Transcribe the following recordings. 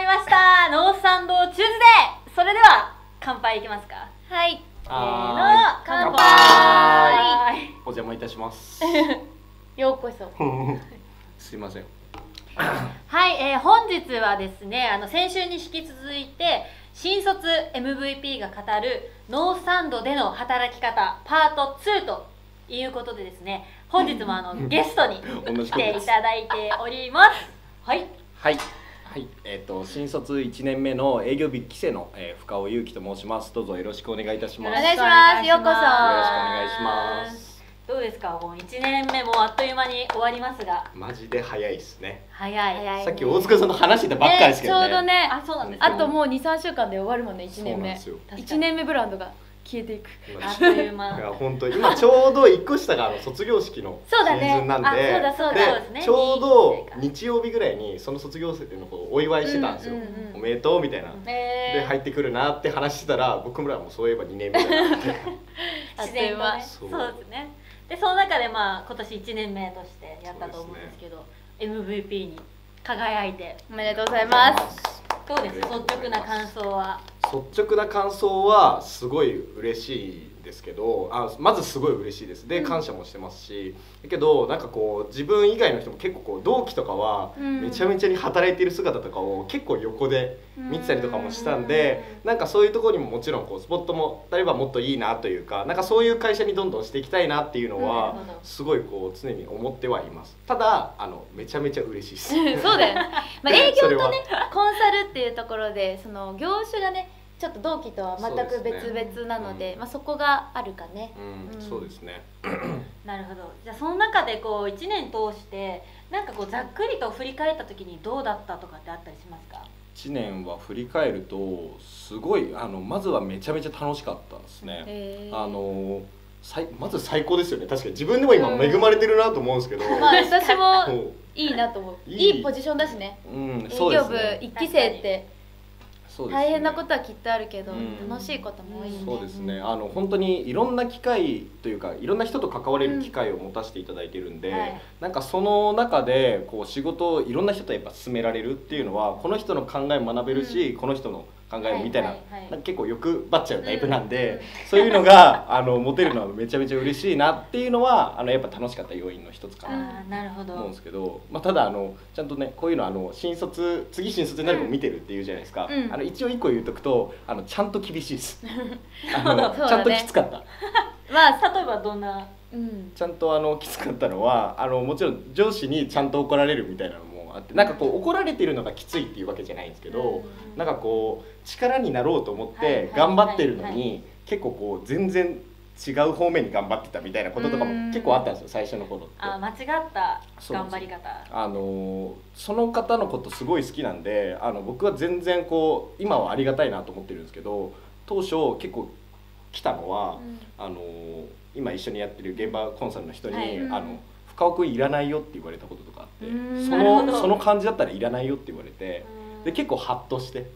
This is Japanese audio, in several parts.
まりました。ノースサンド Tuesday。それでは乾杯いきますか。はい。せーのは乾乾杯。お邪魔いたします。ようこそ。すいません。はい、えー本日はですねあの先週に引き続いて新卒 MVP が語るノースサンドでの働き方パート2ということでですね本日もあのゲストに 来ていただいております。はい。はいはいえっ、と新卒1年目の営業部期生の、えー深尾祐樹と申します。どうぞよろしくお願いいたします。お願いします。ようこそ。よろしくお願いします。どうですかもう1年目もあっという間に終わりますが。マジで早いですね。早い。早いね。さっき大塚さんと話してたばっかりですけどね。ちょうどね。あそうなんですあともう23週間で終わるもんね1年目。そうなんですよ。確かに1年目ブランドが消えていく。あっという間。いや本当今ちょうど1個下があの卒業式のシそうだね。ーズンなんで。あそうだそうだそうですねちょうど日曜日ぐらいにその卒業生の子をお祝いしてたんですよ、うんうんうん。おめでとうみたいな、えー。で入ってくるなって話してたら僕らもそういえば2年目だなって。自然とね。そそううですね。でその中でまあ今年1年目としてやったと思うんですけど MVP に輝いて。おめでとうございます。どうです？か率直な感想は？率直な感想はすごい嬉しいですけどあまずすごい嬉しいです。で感謝もしてますし、だけどなんかこう自分以外の人も結構こう同期とかはうん。めちゃめちゃに働いている姿とかを結構横で見てたりとかもしたんでなんかそういうところにももちろんこうスポットも例えばもっといいなというかなんかそういう会社にどんどんしていきたいなっていうのなはすごいこう常に思ってはいます。ただあのめちゃめちゃ嬉しいです。そうだよね、まあ、営業とねコンサルっていうところでその業種がねちょっと同期とは全く別々なのでうん。まあ、そこがあるかね。うん、うん。そうですね。なるほど。じゃあその中でこう1年通してなんかこうざっくりと振り返った時にどうだったとかってあったりしますか？1年は振り返るとすごいあのまずはめちゃめちゃ楽しかったですね、あのさいまず最高ですよね。確かに。自分でも今恵まれてるなと思うんですけど、まあ私も いいなと思う。いい。ポジションだしね。うん、営そうで業部すね。1期生ってね。大変なことはきっとあるけど、うん。楽しいことも多いよねそうですね。あの本当にいろんな機会というかいろんな人と関われる機会を持たせていただいてるんで、はい。なんかその中でこう仕事をいろんな人とやっぱ進められるっていうのはこの人の考えも学べるし、この人の考えみたいな,、結構欲張っちゃうタイプなんで、うん。そういうのが あの持てるのはめちゃめちゃ嬉しいなっていうのはあのやっぱ楽しかった要因の一つかな。ああなるほど。思うんですけど、まあ、ただあのちゃんとねこういうのあの新卒次新卒になる子見てるっていうじゃないですか、うん。あの一応一個言うとくとあのちゃんと厳しいです。あのちゃんときつかった。まあ例えばどんなうん。ちゃんとあのきつかったのはあのもちろん上司にちゃんと怒られるみたいなのもあってなんかこう怒られてるのがきついっていうわけじゃないんですけど、うん。なんかこう力になろうと思って頑張ってるのに、結構こう全然違う方面に頑張ってたみたいなこととかもうん。結構あったんですよ最初の頃って。あ間違った頑張り方。あのその方のことすごい好きなんであの僕は全然こう今はありがたいなと思ってるんですけど当初結構来たのは、あの今一緒にやってる現場コンサルの人に「はい。あの深尾君いらないよ」って言われたこととかあってうんそのその感じだったらいらないよって言われてで結構ハッとして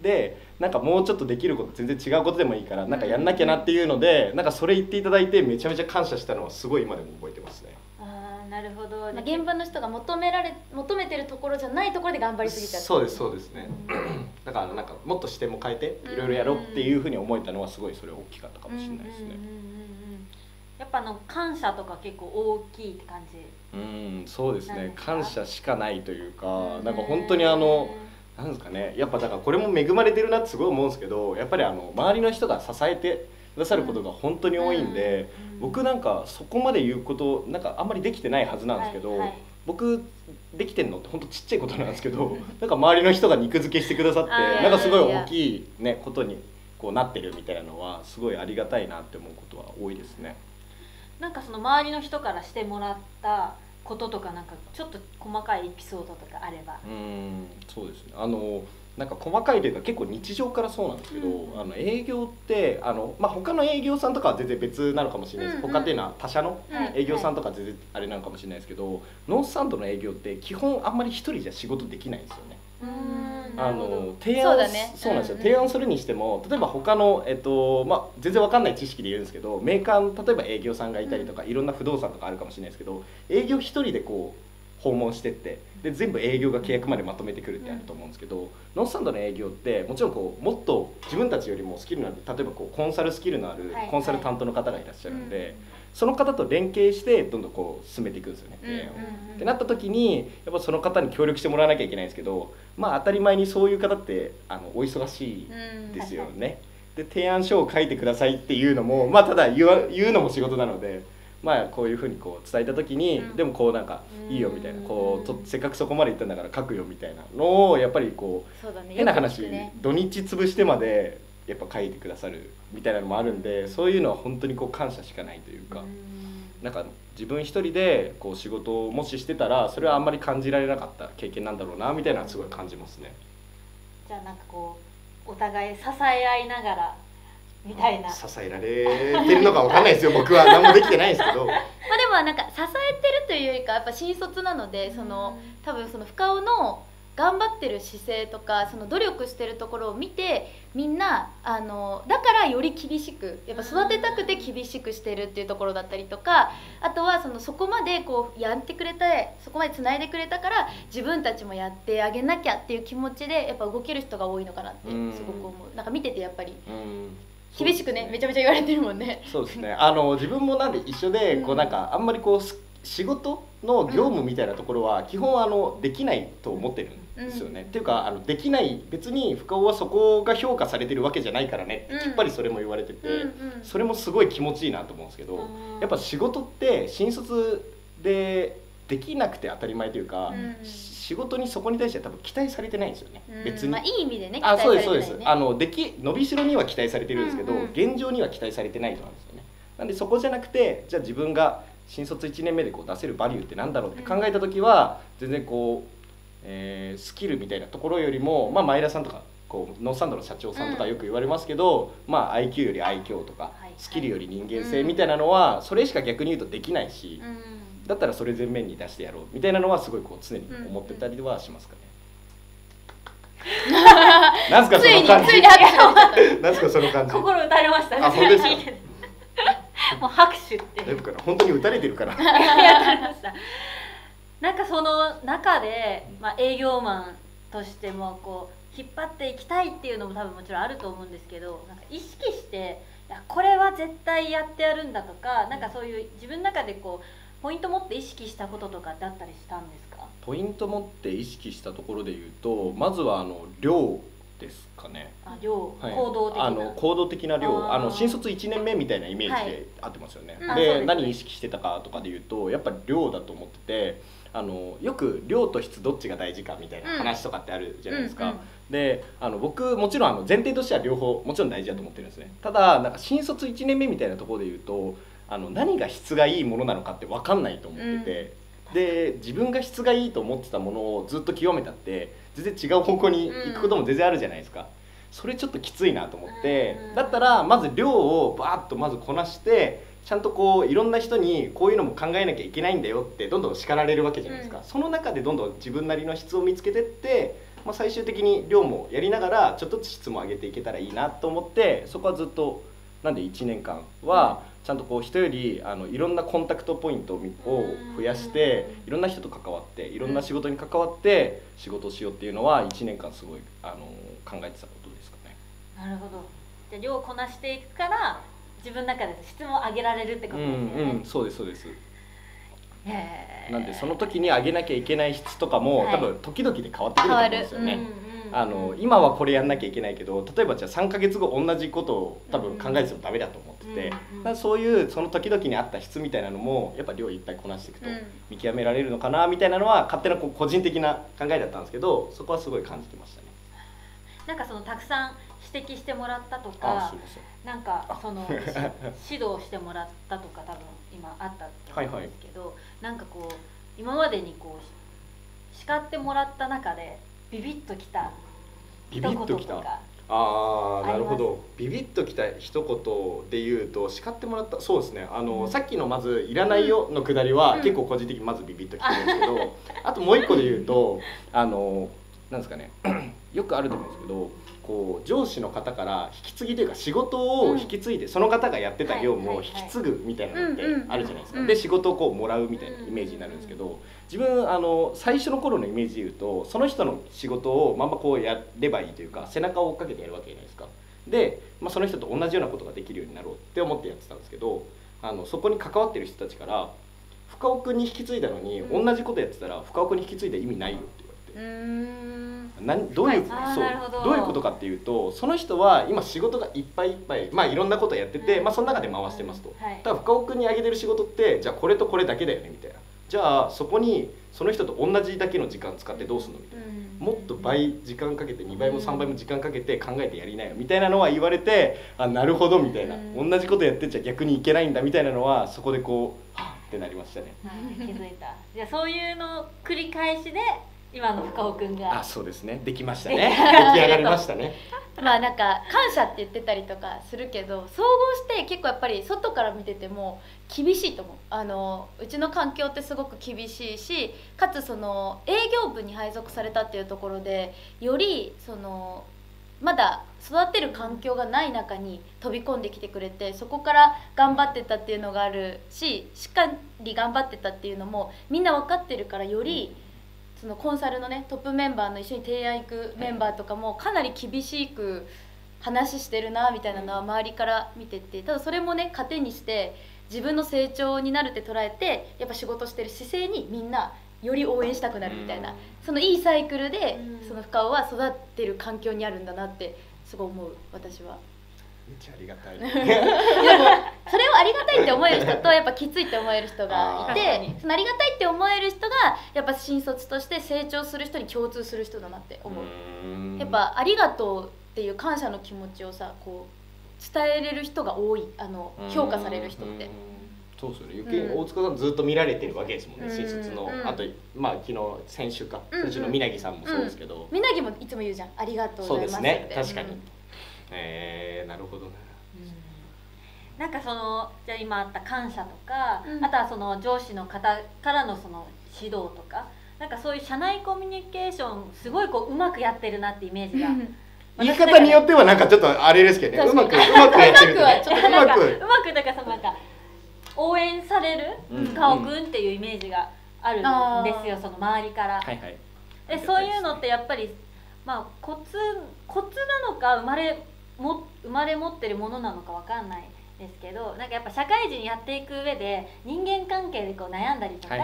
でなんかもうちょっとできること全然違うことでもいいからなんかやんなきゃなっていうのでなんかそれ言っていただいてめちゃめちゃ感謝したのはすごい今でも覚えてますね。ああなるほど。まあ、現場の人が求められ求めてるところじゃないところで頑張りすぎちゃって。そうですそうですね。だからなんかもっと視点も変えていろいろやろうっていうふうに思えたのはすごいそれ大きかったかもしれないですね。うんうんうんうんうんやっぱあの感謝とか結構大きいって感じ。うんそうですね。感謝しかないというかなんか本当にあのなんですかね。やっぱだからこれも恵まれてるなってすごい思うんですけどやっぱりあの周りの人が支えてくださることが本当に多いんでうん。僕なんかそこまで言うことなんかあんまりできてないはずなんですけど、はいはい。僕できてんのって本当ちっちゃいことなんですけど なんか周りの人が肉付けしてくださってなんかすごい大きい、ね、ことにこうなってるみたいなのはすごいありがたいなって思うことは多いですね。なんかその周りの人からしてもらったこととかなんかちょっと細かいエピソードとかあれば。うんそうですね。あのなんか細かいというか結構日常からそうなんですけど、うん。あの営業ってあの、まあ、他の営業さんとかは全然別なのかもしれないです、うんうん。他っていうのは他社のはい営業さんとか全然あれなのかもしれないですけど、ノースサンドの営業って基本あんまり一人じゃ仕事できないんですよね。うん。あの提案そうだね。そうなんですよ、提案するにしても例えば他の、えっとまあ、全然わかんない知識で言うんですけどメーカーの例えば営業さんがいたりとか、いろんな不動産とかあるかもしれないですけど営業一人でこう訪問してってで全部営業が契約までまとめてくるってあると思うんですけど、ノースサンドの営業ってもちろんこうもっと自分たちよりもスキルのある例えばこうコンサルスキルのあるはいコンサル担当の方がいらっしゃるんで、うんその方と連携してどんどんこう進めていくんですよね。うんうんってなった時にやっぱその方に協力してもらわなきゃいけないんですけどまあ当たり前にそういう方ってあのお忙しいうんですよね。で提案書を書いてくださいっていうのもまあただ言わ言うのも仕事なので。まあこういうふうにこう伝えた時に、うんでもこうなんかうんいいよみたいなこうとせっかくそこまで行ったんだから書くよみたいなのをやっぱりこう変な話、土日潰してまでやっぱ書いてくださるみたいなのもあるんでそういうのは本当にこう感謝しかないというか、なんか自分一人でこう仕事をもししてたらそれはあんまり感じられなかった経験なんだろうなみたいなすごい感じますね。じゃあなんかこうお互い支え合いながらみたいな支えられてるのかわかんないですよ僕は 何もできてないですけど。まあでもなんか支えてるというよりかやっぱ新卒なのでその多分その深尾の頑張ってる姿勢とかその努力してるところを見てみんなあのだからより厳しくやっぱ育てたくて厳しくしてるっていうところだったりとかあとはそのそこまでこうやってくれたそこまでつないでくれたから自分たちもやってあげなきゃっていう気持ちでやっぱ動ける人が多いのかなってすごく思う。なんか見ててやっぱり。うん。厳しくねめちゃゃめちゃ言われてるもんね。そうですね。あの自分もなんで一緒でこううん。なんかあんまりこうす仕事の業務みたいなところは基本あのできないと思ってるんですよね。うん。っていうかあのできない別に深尾はそこが評価されてるわけじゃないからね。ってうん。きっぱりそれも言われてて、うんうん。それもすごい気持ちいいなと思うんですけど、やっぱ仕事って新卒でできなくて当たり前というか、うん仕事にそこに対しては多分期待されてないんですよね、うん。別に。まあ、いい意味でねあそうですそう期待されてないね。です。あのでき伸びしろには期待されてるんですけど、うんうん現状には期待されてないとなんですよね。なんでそこじゃなくてじゃあ自分が新卒1年目でこう出せるバリューってなんだろうって考えた時は、全然こう、えースキルみたいなところよりも、まあ、前田さんとかこうノースサンドの社長さんとかよく言われますけど、まあ、IQ より愛嬌とか、はいスキルより人間性みたいなのは、それしか逆に言うとできないし、うん。だったらそれ全面に出してやろうみたいなのはすごいこう常に思ってたりはしますかね。なんすか なんすかその感じ。心打たれましたね。あ本当ですか？もう拍手って。大丈夫かな本当に打たれてるから。いや打たれましたなんかその中で、まあ、営業マンとしてもこう引っ張っていきたいっていうのも多分もちろんあると思うんですけどなんか意識していやこれは絶対やってやるんだとかなんかそういう自分の中でこうポイント持って意識したこととかってあったりしたんですか？ポイント持って意識したところで言うとまずはあの量ですかね。あ量、はい。行動的な。あの行動的な量。あの新卒1年目みたいなイメージはい。で合ってますよね、うん。あそうですね。で何意識してたかとかで言うとやっぱり量だと思っててあのよく量と質どっちが大事かみたいな話とかってあるじゃないですか、うんうん。であの僕もちろんあの前提としては両方もちろん大事だと思ってるんですね。ただなんか新卒1年目みたいなところで言うとあの何が質がいいものなのかって分かんないと思ってて、で自分が質がいいと思ってたものをずっと極めたって全然違う方向に行くことも全然あるじゃないですか、それちょっときついなと思って。うんだったらまず量をバーッとまずこなしてちゃんとこういろんな人にこういうのも考えなきゃいけないんだよってどんどん叱られるわけじゃないですか、うん。その中でどんどん自分なりの質を見つけてって、まあ、最終的に量もやりながらちょっとずつ質も上げていけたらいいなと思ってそこはずっとなんで1年間はちゃんとこう人よりあのいろんなコンタクトポイントを増やしていろんな人と関わっていろんな仕事に関わって仕事をしようっていうのは1年間すごいあの考えてたことですかね。なるほど。じゃあ量をこなしていくから自分の中で質も上げられるってこうとですよね、んうん。そうですそうです。なんでその時に上げなきゃいけない質とかも、はい。多分時々で変わってくると思うんですよね。うんあの今はこれやんなきゃいけないけど例えばじゃあ3ヶ月後同じことを多分考えててもダメだと思ってて、うんそういうその時々に合った質みたいなのもやっぱ量いっぱいこなしていくとうん。見極められるのかなみたいなのは勝手なこう個人的な考えだったんですけどそこはすごい感じてましたね。なんかそのたくさん指摘してもらったとかなんかそのし指導してもらったとか多分今あったと思うんですけど、なんかこう今までにこう叱ってもらった中でビビッときたビ一ビッときた？言とか。あーなるほど。ビビッときた一言で言うと叱ってもらったそうですね。あの、うん。さっきのまず「いらないよ」のくだりは、うん。結構個人的にまずビビッときてるんですけど、あともう一個で言うとあのなんですかね。よくあると思うんですけどこう上司の方から引き継ぎというか仕事を引き継いで、その方がやってた業務を引き継ぐみたいなのってあるじゃないですか、うんで仕事をこうもらうみたいなイメージになるんですけど自分あの最初の頃のイメージで言うとその人の仕事をまんまこうやればいいというか背中を追っかけてやるわけじゃないですか。で、まあ、その人と同じようなことができるようになろうって思ってやってたんですけどあのそこに関わってる人たちから深尾君に引き継いだのに、うん。同じことやってたら深尾君に引き継いだ意味ないようーん。なんどういうそう。ど。どういうことかっていうとその人は今仕事がいっぱいいっぱいまあいろんなことやってて、まあその中で回してますと。はい。ただ深尾君にあげてる仕事ってじゃあこれとこれだけだよねみたいな。じゃあそこにその人と同じだけの時間使ってどうすんのみたいな。もっと倍時間かけて2倍も3倍も時間かけて考えてやりなよみたいなのは言われてあなるほどみたいな。うん。同じことやってちゃ逆にいけないんだみたいなのはそこでこうはっってなりましたね。はい気づいた。じゃあそういうのを繰り返しで今の深尾くんが。あそうですね。できましたね。出来上がりましたね。まあなんか感謝って言ってたりとかするけど総合して結構やっぱり外から見てても厳しいと思う。あのうちの環境ってすごく厳しいしかつその営業部に配属されたっていうところでよりそのまだ育ってる環境がない中に飛び込んできてくれてそこから頑張ってたっていうのがあるししっかり頑張ってたっていうのもみんな分かってるからよりそのコンサルのねトップメンバーの一緒に提案行くメンバーとかもかなり厳しく話してるなみたいなのは周りから見ててただそれもね糧にして自分の成長になるって捉えてやっぱ仕事してる姿勢にみんなより応援したくなるみたいなそのいいサイクルでうん。その深尾は育ってる環境にあるんだなってすごい思う私は。めっちゃありがたい。でもそれをありがたいって思える人とやっぱきついって思える人がいてそのありがたいって思える人がやっぱ新卒として成長する人に共通する人だなって思う。やっぱありがとうっていう感謝の気持ちをさこう伝えれる人が多い。あの評価される人って。そうですよね。余計うん。大塚さんずっと見られてるわけですもんね、うん。新卒の、うん。あとまあ昨日先週か。うん先週のみなぎさんもそうですけど、みなぎもいつも言うじゃん。ありがとうそうございでますって。すね。確かに、えー、なるほどね。なんかそのじゃあ今あった感謝とか、うん。あとはその上司の方からのその指導とかなんかそういう社内コミュニケーションすごいこううまくやってるなってイメージが。うん。言い方によってはなんかちょっとあれですけどね。うまくうまくやってるうまくはちょっとうまくなんかうまく。だからそのなんか応援されるうん深尾くん。っていうイメージがあるんですよ、その周りから。はいはいでそういうのってやっぱりまあコツコツなのか生まれも生まれ持ってるものなのかわかんないですけどなんかやっぱ社会人やっていく上で人間関係でこう悩んだりとか、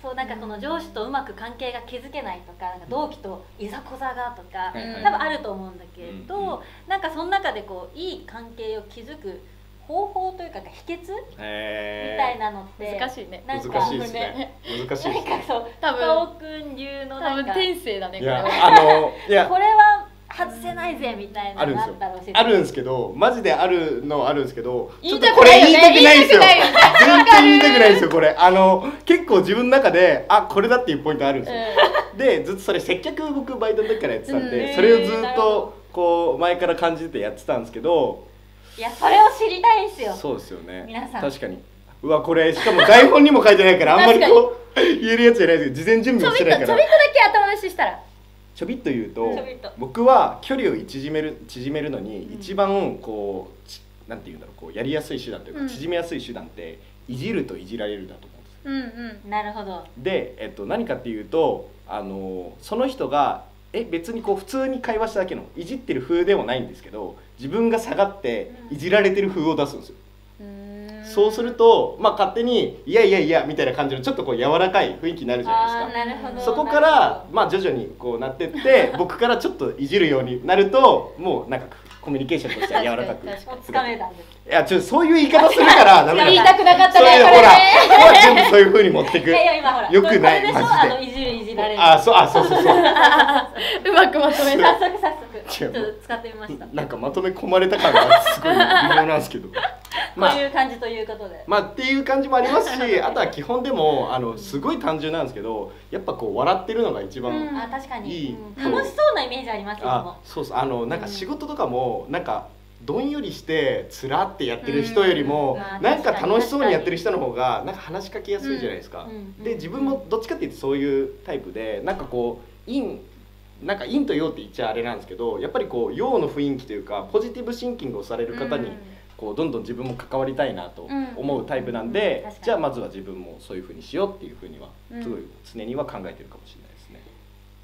そうなんかその上司とうまく関係が築けないとかなんか同期といざこざがとか、はいはい。多分あると思うんだけど、うんうん。なんかその中でこういい関係を築く方法というか秘訣みえー、たいなのって、難しいね。なんか難しいですね。難しいですね。なんかそう多分多分なんか天性だねいやこれは。あのいやこれは外せないぜみたいなあるんですよ。のあるんですけどマジであるのはあるんですけどちょったとこれ言いたくないんですよ。全然言いたくないんですよこれ。あの結構自分の中であこれだっていうポイントあるんですよ、でずっとそれ接客僕バイトの時からやってたんで、うん。それをずっとこう前から感じててやってたんですけどいやそれを知りたいんですよ。そうですよね。皆さん。確かに。うわこれしかも台本にも書いてないからあんまりこう言えるやつじゃないですけど事前準備もしてないから。ちょびっとちょびっとだけ頭出ししたらちょびっと言うと僕は距離を縮める縮めるのにうん。一番こうちなんて言うんだろうこうやりやすい手段というか、うん。縮めやすい手段っていじるといじられるだと思うんですうんうん。なるほど。で、えっと、何かっていうとあのその人がえ別にこう普通に会話しただけのいじってる風でもないんですけど自分が下がってうん。いじられてる風を出すんですよ、そうすると、まあ、勝手に「いやいやいや」みたいな感じのちょっとこう柔らかい雰囲気になるじゃないですか。そこから、まあ、徐々にこうなってって僕からちょっといじるようになるともうなんかコミュニケーションとしては柔らかくいやちょっとそういう言い方するから。ダメだ言いたくなかったそういうほらねこれねここは全部そういう風に持ってく。いやいや今ほらよくないあのいじるいじられる。あそうあそうそうそう。うまくまとめた。早速早速。ちょっと使ってみました。なんかまとめ込まれた感がすごい微妙なんですけど。ま あこういう感じということで。まあっていう感じもありますし あとは基本でもあのすごい単純なんですけどやっぱこう笑ってるのが一番、うん。あ確かに。いいうん。楽しそうなイメージありますよあそうそう。あのなんか仕事とかもなんかどんよりしてつらってやってる人よりも、うなんか楽しそうにやってる人の方がなんか話しかけやすいじゃないですか。うん。で自分もどっちかっていうとそういうタイプでなんかこう陰なんか陰と陽って言っちゃあれなんですけどやっぱりこう陽の雰囲気というかポジティブシンキングをされる方にこうどんどん自分も関わりたいなと思うタイプなんで、じゃあまずは自分もそういうふうにしようっていうふうにはうん。すごい常には考えてるかもしれないですね。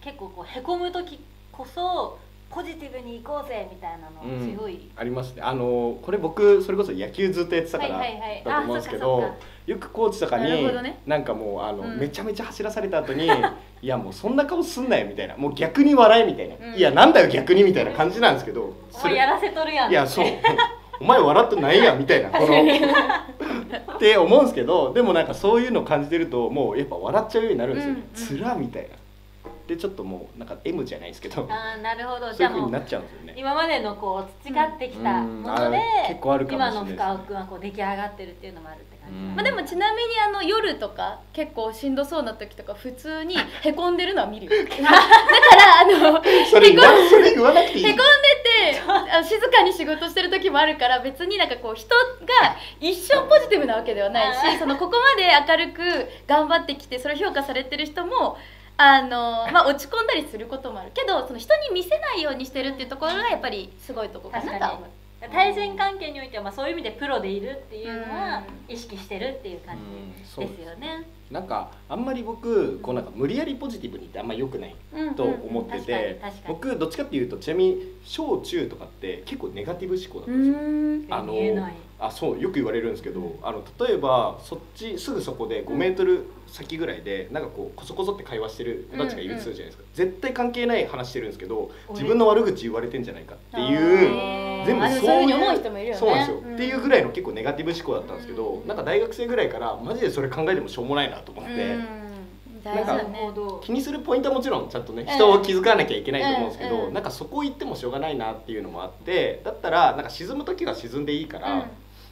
結構こうへこむ時こそポジティブに行こうぜみたいなのうん強い、ありますね。あのこれ僕それこそ野球ずっとやってたからだと思うんですけあど、よくコーチとかにほどね。なんかもうあの、うん。めちゃめちゃ走らされた後に いやもうそんな顔すんなよみたいなもう逆に笑えみたいな、うん。いやなんだよ逆にみたいな感じなんですけどお前やらせとるやんいやそう。お前笑ってないやんみたいな このって思うんですけどでもなんかそういうの感じてるともうやっぱ笑っちゃうようになるんですよ、うんうん。つらみたいなでちょっともうなんか M じゃないですけどああなるほど。そういううっちゃうんですよね。今までのこう培ってきたうん。もので、あ結構あるかもしれないね。今の深尾君はこう出来上がってるっていうのもあるって感じ、うん。まあ、でもちなみにあの夜とか結構しんどそうな時とか普通にへこんでるのは見るよ。だからあの それ言わなくていい。へこんでてあの静かに仕事してる時もあるから別になんかこう人が一生ポジティブなわけではないしそのここまで明るく頑張ってきてそれを評価されてる人もあの、まあ、落ち込んだりすることもあるけどその人に見せないようにしてるっていうところがやっぱりすごいとこかなとは思う。対人関係においては、まあ、そういう意味でプロでいるっていうのはう意識してるっていう感うんじですよね。なんかあんまり僕こうなんか無理やりポジティブにってあんま良くないうんと思ってて僕どっちかっていうとちなみに小中とかって結構ネガティブ思考だったうんですよ。ん。あのあそうよく言われるんですけどあの例えばそっちすぐそこで5メートル先ぐらいでなんかこうこそこそって会話してる子たちがいるとするじゃないですか、絶対関係ない話してるんですけど自分の悪口言われてんじゃないかっていう全部そういうそう人もいるよね。そうなんですよ、うん。っていうぐらいの結構ネガティブ思考だったんですけど、うん。なんか大学生ぐらいからマジでそれ考えてもしょうもないなと思って、うんなんか気にするポイントはもちろんちゃんとね人を気づかなきゃいけないと思うんですけど、うんうんなんかそこ行ってもしょうがないなっていうのもあってだったらなんか沈む時は沈んでいいから、うん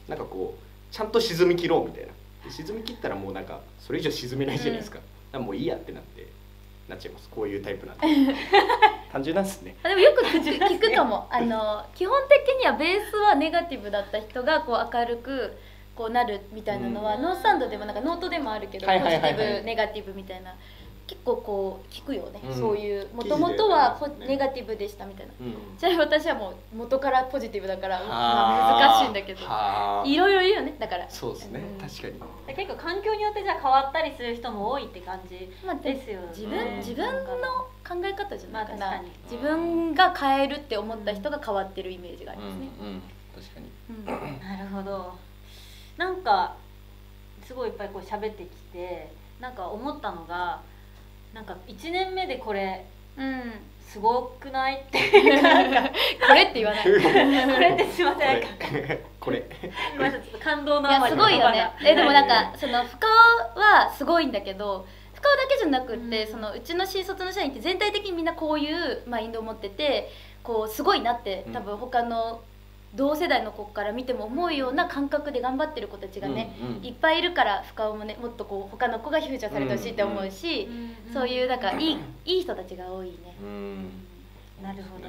なんかこうちゃんと沈み切ろうみたいな沈み切ったらもうなんかそれ以上沈めないじゃないですか,、だかもういいやってなってなっちゃいますこういうタイプなんで単純なんですねでもよく聞く聞くかもあの基本的にはベースはネガティブだった人がこう明るくこうなるみたいなのは、うん。ノースサンドでもなんかノートでもあるけど、はいはいはいはい。ポジティブネガティブみたいな結構こう聞くよね、うん。そういうもともとはポねネガティブでしたみたいな。うん。ちなみに私はもう元からポジティブだから、まはあ、難しいんだけど。はあ。いろいろいるよねだから。そうですね、うん。確かに。結構環境によってじゃあ変わったりする人も多いって感じまあ、でですよね。自分自分の考え方じゃない。かな、まあ自分が変えるって思った人が変わってるイメージがありますね、うんうん。確かに。うん。なるほど。なんかすごいいっぱいこう喋ってきて、なんか思ったのが、なんか一年目でこれうん、すごくないっていうか なんか。これって言わない。いこれってすいません。これ。ごめんなさいちょっと感動のあやますりごいよね。えでもなんかその深尾はすごいんだけど。深尾だけじゃなくって、うん。そのうちの新卒の社員って全体的にみんなこういうマインドを持っててこうすごいなってうん。多分他の同世代の子から見ても思うような感覚で頑張ってる子たちがね、うんうん。いっぱいいるから深尾もねもっとこう他の子がフューチャーされてほしいって思うし、そういうなんかいいいい人たちが多いね。うん。なるほど。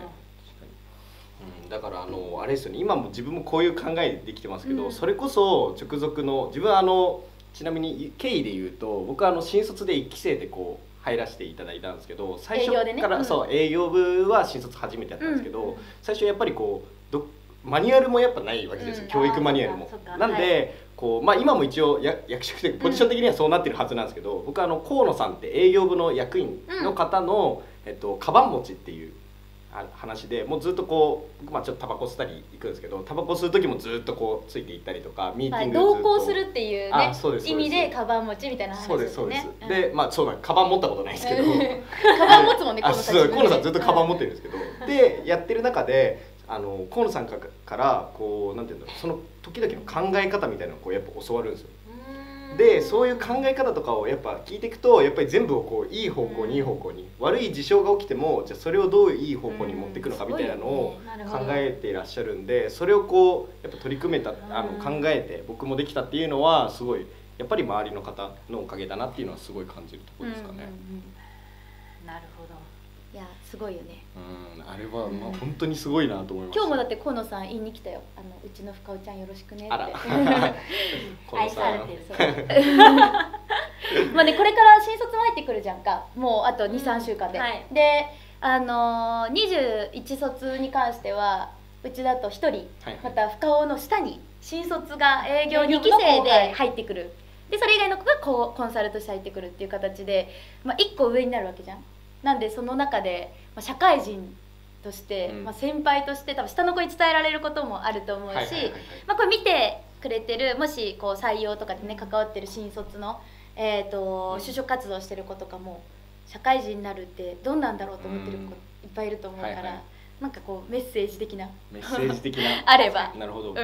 うん、だからあのあれですよね。今も自分もこういう考えでできてますけど、うん。それこそ直属の自分はあのちなみに経緯で言うと僕はあの新卒で1期生でこう入らせていただいたんですけど最初から、うん。そう営業部は新卒初めてやったんですけど、うん。最初やっぱりこうどマニュアルもやっぱないわけですよ、うん。教育マニュアルも。なんで、こうまあ、今も一応や役職的ポジション的にはそうなってるはずなんですけど、僕はあの河野さんって営業部の役員の方の、えっと、カバン持ちっていうあ話でもうずっとこう僕まあちょっとタバコ吸ったり行くんですけどタバコ吸う時もずっとこうついて行ったりとかミーまあティングずっと。同行するっていうね意味でカバン持ちみたいな話そうですそうです、ねでまあそうだカバン持ったことないですけど。カバン持つもんねあ河野さん河野さんずっとカバン持っってるんですけど、でやってる中であの河野さんかからこうなんていうんだろうその時々の考え方みたいなのをこうやっぱ教わるんですよ。でそういう考え方とかをやっぱ聞いていくとやっぱり全部をこういい方向にいい方向に悪い事象が起きてもじゃあそれをどういい方向に持っていくのかみたいなのを考えていらっしゃるんでそれをこうやっぱ取り組めたあのうん。考えて僕もできたっていうのはすごいやっぱり周りの方のおかげだなっていうのはすごい感じるところですかね。なるほどいやすごいよね。うんあれはまあ本当にすごいなと思いました。今日もだって河野さん言いに来たよ。あのうちの深尾ちゃんよろしくねって。あら。愛されてる まあねこれから新卒も入ってくるじゃんか。もうあと23週間で、はい。であのー、21卒に関してはうちだと1人、はいまた深尾の下に新卒が営業2期生で入ってくる。でそれ以外の子がこうコンサルとして入ってくるっていう形で、まあ、1個上になるわけじゃんなんでその中で、まあ、社会人として、うん。まあ、先輩として多分下の子に伝えられることもあると思うし、これ見てくれてるもしこう採用とかでね関わってる新卒の、えー、とうん。就職活動してる子とかも社会人になるってどんなんだろうと思ってる子うん。いっぱいいると思うから、はいはい。なんかこうメッセージ的な。メッセージ的な？あれば。なるほど、うん。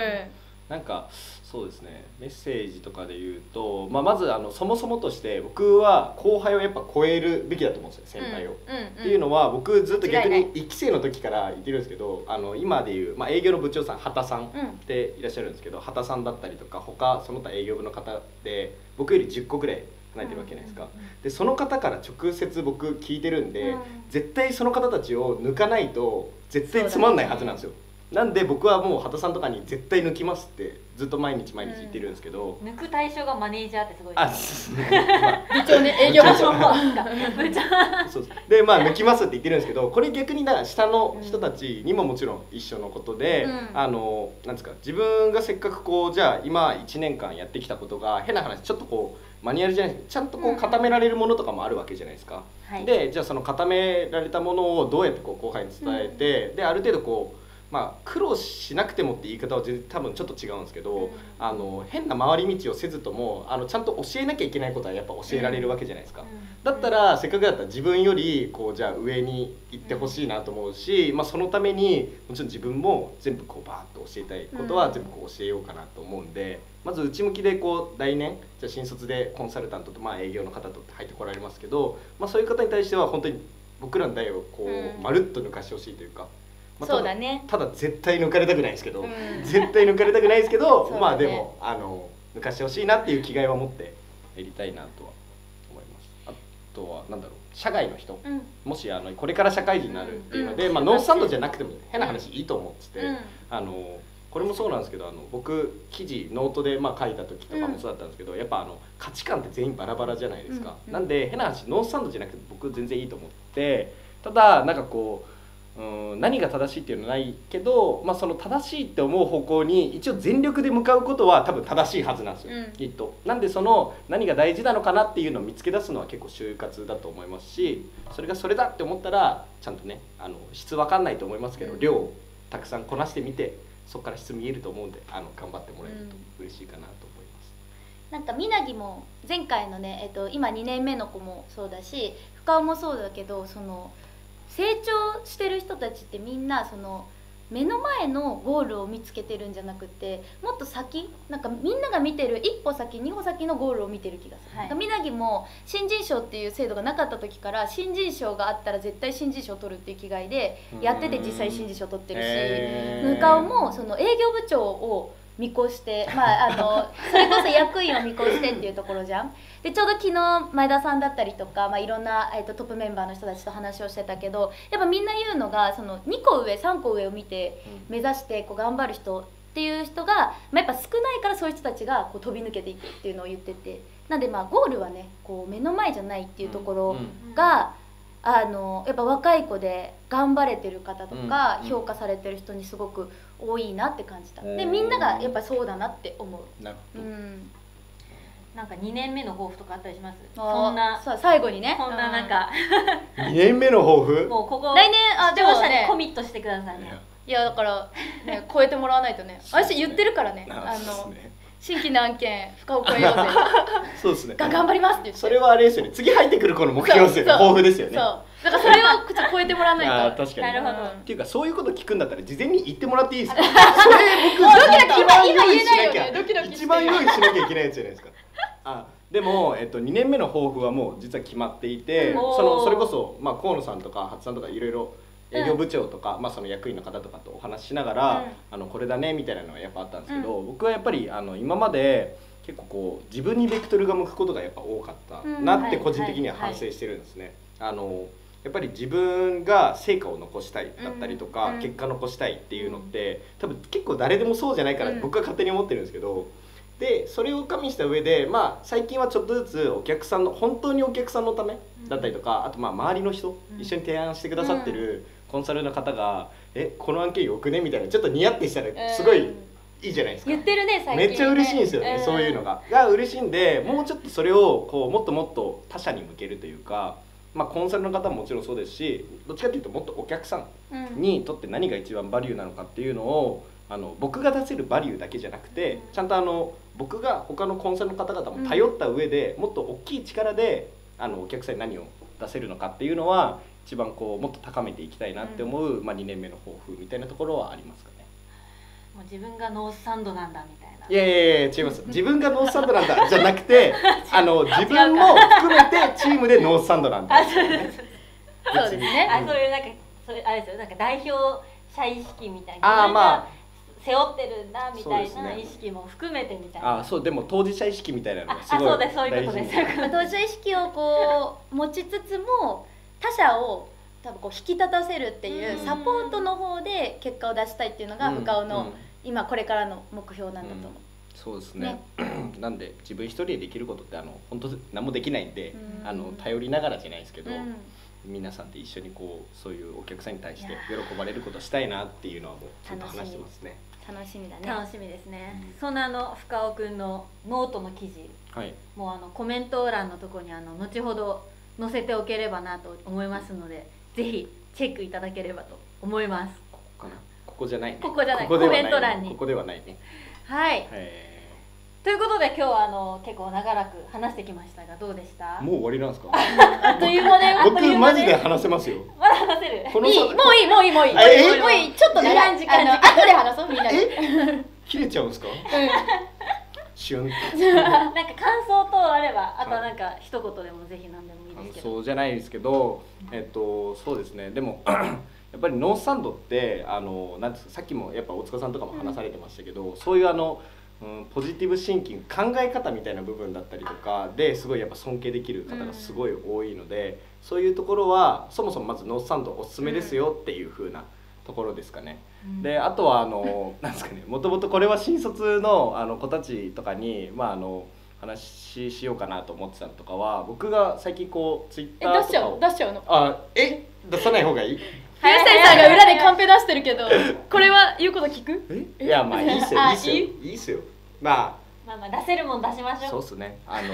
なんかそうですねメッセージとかで言うと、まあ、まずあのそもそもとして僕は後輩をやっぱ超えるべきだと思うんですよ先輩を。うんうんっていうのは僕ずっと逆に1期生の時から言ってるんですけどあの今でいう、まあ、営業の部長さん畑さんうんっていらっしゃるんですけど畑さんだったりとか他その他営業部の方で僕より10個ぐらい離れてるわけじゃないですか。でその方から直接僕聞いてるんで、うん絶対その方たちを抜かないと絶対つまんないはずなんですよ。なんで僕はもう畑さんとかに絶対抜きますってずっと毎日毎日言ってるんですけど、抜く対象がマネージャーってすごい。あですそうですね。まあ。部長ね営業部長部長そうでまあ抜きますって言ってるんですけどこれ逆にだから下の人たちにももちろん一緒のことで、うん。あのなんですか自分がせっかくこうじゃあ今1年間やってきたことが変な話ちょっとこうマニュアルじゃないですちゃんとこうん。う固められるものとかもあるわけじゃないですか。はい。でじゃあその固められたものをどうやってこう後輩に伝えて、である程度こうまあ苦労しなくてもって言い方は多分ちょっと違うんですけど、うん。あの変な回り道をせずともあのちゃんと教えなきゃいけないことはやっぱ教えられるわけじゃないですか。だったらせっかくだったら自分よりこうじゃあ上に行ってほしいなと思うし、まあ、そのためにもちろん自分も全部こうバーッと教えたいことはうん。全部こう教えようかなと思うんで、まず内向きでこう来年じゃあ新卒でコンサルタントとまあ営業の方と入ってこられますけど、まあ、そういう方に対しては本当に僕らの代をこううん。まるっと抜かしてほしいというか、まあそうだね。ただ絶対抜かれたくないですけど、うん。絶対抜かれたくないですけど、ね。まあでもあの抜かしてほしいなっていう気概は持ってやりたいなとは思います。あとはなんだろう社外の人うん。もしあのこれから社会人になるっていうので、うん。まあ、ノースサンドじゃなくても変な話いいと思って。て、うん。あのこれもそうなんですけどあの僕記事ノートでまあ書いた時とかもそうだったんですけど、やっぱあの価値観って全員バラバラじゃないですか、うん。なんで変な話ノースサンドじゃなくて僕全然いいと思ってただなんかこううん何が正しいっていうのはないけど、まあ、その正しいって思う方向に一応全力で向かうことは多分正しいはずなんですよ、うん。きっと。なんでその何が大事なのかなっていうのを見つけ出すのは結構就活だと思いますしそれがそれだって思ったらちゃんとねあの質わかんないと思いますけど、うん。量をたくさんこなしてみてそこから質見えると思うんであの頑張ってもらえると嬉しいかなと思います。なんかみなぎも前回のね、えっと、今2年目の子もそうだし深尾もそうだけどその成長してる人たちってみんなその目の前のゴールを見つけてるんじゃなくてもっと先なんかみんなが見てる一歩先二歩先のゴールを見てる気がする、はいみなぎも新人賞っていう制度がなかった時から新人賞があったら絶対新人賞を取るっていう気概でやってて実際新人賞取ってるし。向かうもその営業部長を見越して、まあ、あのそれこそ役員を見越してっていうところじゃん。でちょうど昨日前田さんだったりとか、まあ、いろんな、えっとトップメンバーの人たちと話をしてたけどやっぱみんな言うのがその2個上3個上を見て目指してこう頑張る人っていう人が、まあ、やっぱ少ないからそういう人たちがこう飛び抜けていくっていうのを言ってて。なんでまあゴールはねこう目の前じゃないっていうところ、うんがあのやっぱ若い子で頑張れてる方とかうん評価されてる人にすごく多いなって感じた、うんでみんながやっぱそうだなって思う、なるほど、うん、なんか2年目の抱負とかあったりします？あそんなそう最後にね。そんななんか、2年目の抱負？もうここ来年あでもね。にコミットしてくださいね。いや。だから、ね、超えてもらわないとね。ね。私言ってるからね。ああのそうですね。新規の案件深を超えようぜ。そうですね。が頑張りますって言って。それはあれですよね。次入ってくる子の目標ですよね。抱負ですよね。そう。だからそれをちょっと超えてもらわないと。確かに。なるほどうん。っていうかそういうこと聞くんだったら事前に言ってもらっていいですか？それ僕一番今用意しなきゃ今言えないよね。ドキドキ一番用意しなきゃいけないやつじゃないですかあでも、えっと、2年目の抱負はもう実は決まっていてうん。そのそれこそ、まあ、河野さんとか初さんとかいろいろ営業部長とか、まあ、その役員の方とかとお話ししながら、あのこれだねみたいなのがやっぱあったんですけど、僕はやっぱりあの今まで結構こう自分にベクトルが向くことがやっぱ多かったなって個人的には反省してるんですね。あのやっぱり自分が成果を残したいだったりとか、うん。結果残したいっていうのって多分結構誰でもそうじゃないからうん。僕は勝手に思ってるんですけど、でそれを加味した上でまあ最近はちょっとずつお客さんの本当にお客さんのためだったりとかあとまあ周りの人、うん一緒に提案してくださってるコンサルの方が「えこの案件よくね?」みたいなちょっとニヤってしたらすごいうんいいじゃないですか。言ってるね最近ねめっちゃ嬉しいんですよね、んそういうのが。が嬉しいんでもうちょっとそれをこうもっともっと他者に向けるというか、まあ、コンサルの方ももちろんそうですしどっちかというともっとお客さんにとって何が一番バリューなのかっていうのをあの僕が出せるバリューだけじゃなくてちゃんとあの僕が他のコンサルの方々も頼った上で、もっと大きい力であのお客さんに何を出せるのかっていうのは一番こうもっと高めていきたいなって思う、まあ、2年目の抱負みたいなところはありますかね。もう自分がノースサンドなんだみたいな。いやいやいや違います。自分がノースサンドなんだ じゃなくてあの自分も含めてチームでノースサンドなんだ。あそうですね。あそういうなんかそれあれですよ。なんか代表者意識みたいな。あーまあ背負ってるんだみたいな意識も含めてみたいな。あそうでも当事者意識みたいなのあがすごいあそうですそういうことです。当事者意識をこう持ちつつも他者を多分こう引き立たせるっていううん。サポートの方で結果を出したいっていうのがうん。深尾のうん。今これからの目標なんだと思う。そうですね。なんで自分一人でできることってあの本当何もできないんで、うん。あの頼りながらじゃないですけど、うん。皆さんで一緒にこうそういうお客さんに対して喜ばれることしたいなっていうのはもうずっと話してますね。楽しみだね。楽しみですね、うんそんなあの深尾くんのノートの記事はい。もうあのコメント欄のところにあの後ほど載せておければなと思いますのでぜひチェックいただければと思いますここかな？ここじゃないね。ここじゃないここではコメント欄にここではないね。はいへということで今日はあの結構長らく話してきましたがどうでした？ーもう終わりなんですか？あっという間だよ。あっと僕マジで話せますよ。せるこのいい、もういい、もういい、もういい。もういい、ちょっと長い。時間時間あの後で話そう、みんなで。え？切れちゃうんですか？シュンって。なんか感想等あればあとはなんか一言でもぜひ何でもいいですけどそうじゃないですけど、えっとそうですね。でも やっぱりノースサンドってあのなんですかさっきもやっぱ大塚さんとかも話されてましたけど、そういうあの、うん、ポジティブシンキング考え方みたいな部分だったりとかですごいやっぱ尊敬できる方がすごい多いので、そういうところはそもそもまずノースサンドおすすめですよっていう風なところですかね。うん。であとはあのなんですかねもともとこれは新卒のあの子たちとかにまああの話しようかなと思ってたのとかは僕が最近こうツイッえ、ターとかを出しちゃう、出しちゃうの？あえ出さない方がいい？林谷さんが裏でカンペ出してるけど、これは言うこと聞く？え？いやまあいいっすよあいいっすよ。いい？いいっすよままあまあ出せるもん出しましょう。あそうっすね。あの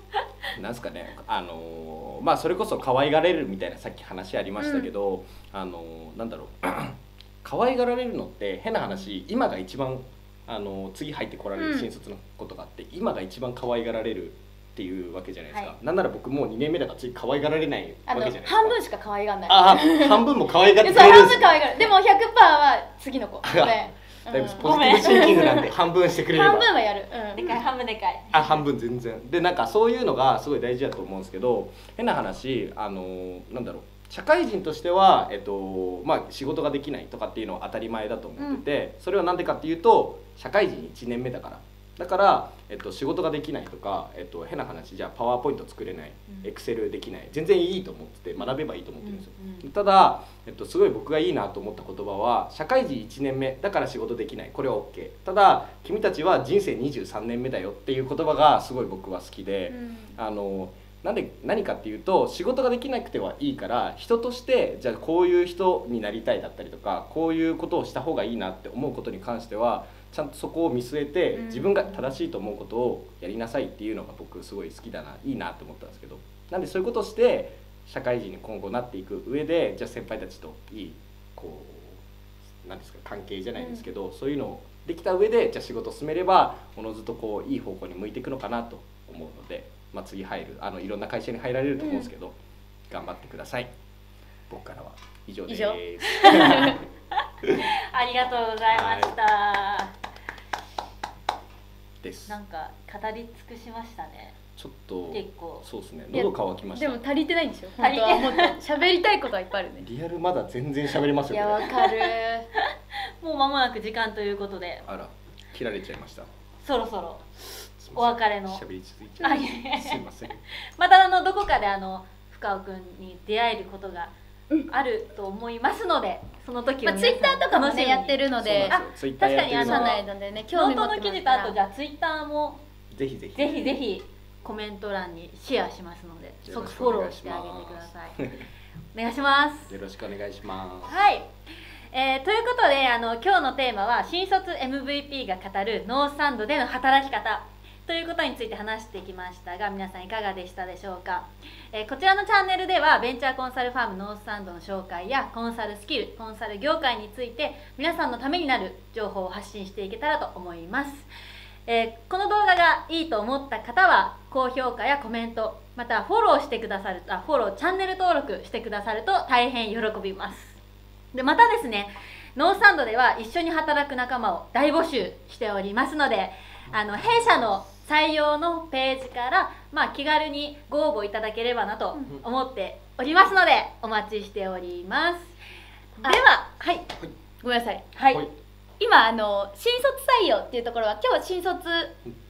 なんすかね。あのまあそれこそ可愛がれるみたいなさっき話ありましたけど、あのなんだろう。可愛がられるのって変な話今が一番あの次入ってこられる新卒の子とかって、今が一番可愛がられるっていうわけじゃないですか、はなんなら僕もう2年目だから次可愛がられないわけじゃないですか。半分しか可愛がんない。あ半分も可愛がってくれるんです分可愛がる。でも100%は次の子。ごめん。だいぶうん。ポジティブシンキングなんで 半分してくれれば。半分はやる。うん。でかい半分でかい。あ半分全然。でなんかそういうのがすごい大事だと思うんですけど変な話あのなんだろう。社会人としては、えっとまあ、仕事ができないとかっていうのは当たり前だと思ってて、それは何でかっていうと社会人1年目だからだから、えっと、仕事ができないとか、えっと、変な話じゃあパワーポイント作れないうん。エクセルできない全然いいと思ってて学べばいいと思ってるんですよ、うんうん。ただ、えっと、すごい僕がいいなと思った言葉は社会人1年目だから仕事できない。これは OK ただ君たちは人生23年目だよっていう言葉がすごい僕は好きで、うん。あのなんで何かっていうと仕事ができなくてはいいから人としてじゃあこういう人になりたいだったりとかこういうことをした方がいいなって思うことに関してはちゃんとそこを見据えてうん。自分が正しいと思うことをやりなさいっていうのが僕すごい好きだないいなって思ったんですけど。なんでそういうことをして社会人に今後なっていく上でじゃあ先輩たちといいこうなんですか関係じゃないですけど、そういうのをできた上でじゃあ仕事を進めればおのずとこういい方向に向いていくのかなと思うので、まあ、次入るあのいろんな会社に入られると思うんですけど、頑張ってください。僕からは以上です。ありがとうございました、です。なんか語り尽くしましたね。ちょっと結構。そうですね。いや喉乾きました。でも足りてないんでしょ足りてもっと喋りたいことはいっぱいあるね。リアルまだ全然喋れ。ますいやよこれわかる。もう間もなく時間ということで。あら切られちゃいました。そろそろ。お別れの。喋り続いちゃあいすいません。またあのどこかであの深尾くんに出会えることがあると思いますのでその時まあ、ツイッターとかもねやってるのでそうなんですよ。ツイッターやってる確かにあの社内のでね興ノー味持ってトの記事とあとじゃあツイッターもぜひぜひ。ぜひぜひコメント欄にシェアしますのでよろし即フォロくお願いしーしてあげますてください。お願いします。よろしくお願いします。はい、えーということであの今日のテーマは新卒 MVP が語るノースサンドでの働き方ということについて話してきましたが皆さんいかがでしたでしょうか、えーこちらのチャンネルではベンチャーコンサルファームノースサンドの紹介やコンサルスキルコンサル業界について皆さんのためになる情報を発信していけたらと思います。えーこの動画がいいと思った方は高評価やコメントまたフォローしてくださるあフォローチャンネル登録してくださると大変喜びます。でまたですねノースサンドでは一緒に働く仲間を大募集しておりますのであの弊社の採用のページから、まあ、気軽にご応募いただければなと思っておりますのでお待ちしております。であははい。ごめんなさい。はい、はい。今あの新卒採用っていうところは今日新卒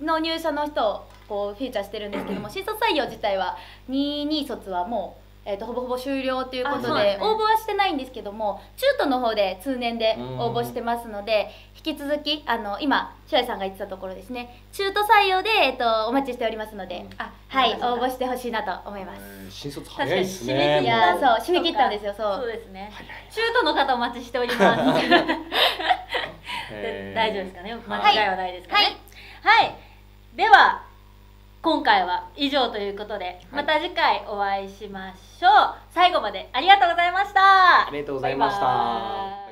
の入社の人をこうフィーチャーしてるんですけども 新卒採用自体は22卒はもう、えー、とほぼほぼ終了ということでね。応募はしてないんですけども中途の方で通年で応募してますので引き続きあの今白井さんが言ってたところですね。中途採用で、えー、とお待ちしておりますので、あはい応募してほしいなと思います。えー新卒早いですね。いやそう。締め切ったんですよそう。そうですね。中途の方お待ちしております。えー 大丈夫ですかね？間はい。違いはないですかね？はい、では今回は以上ということでまた次回お会いしましょう。最後までありがとうございました。ありがとうございました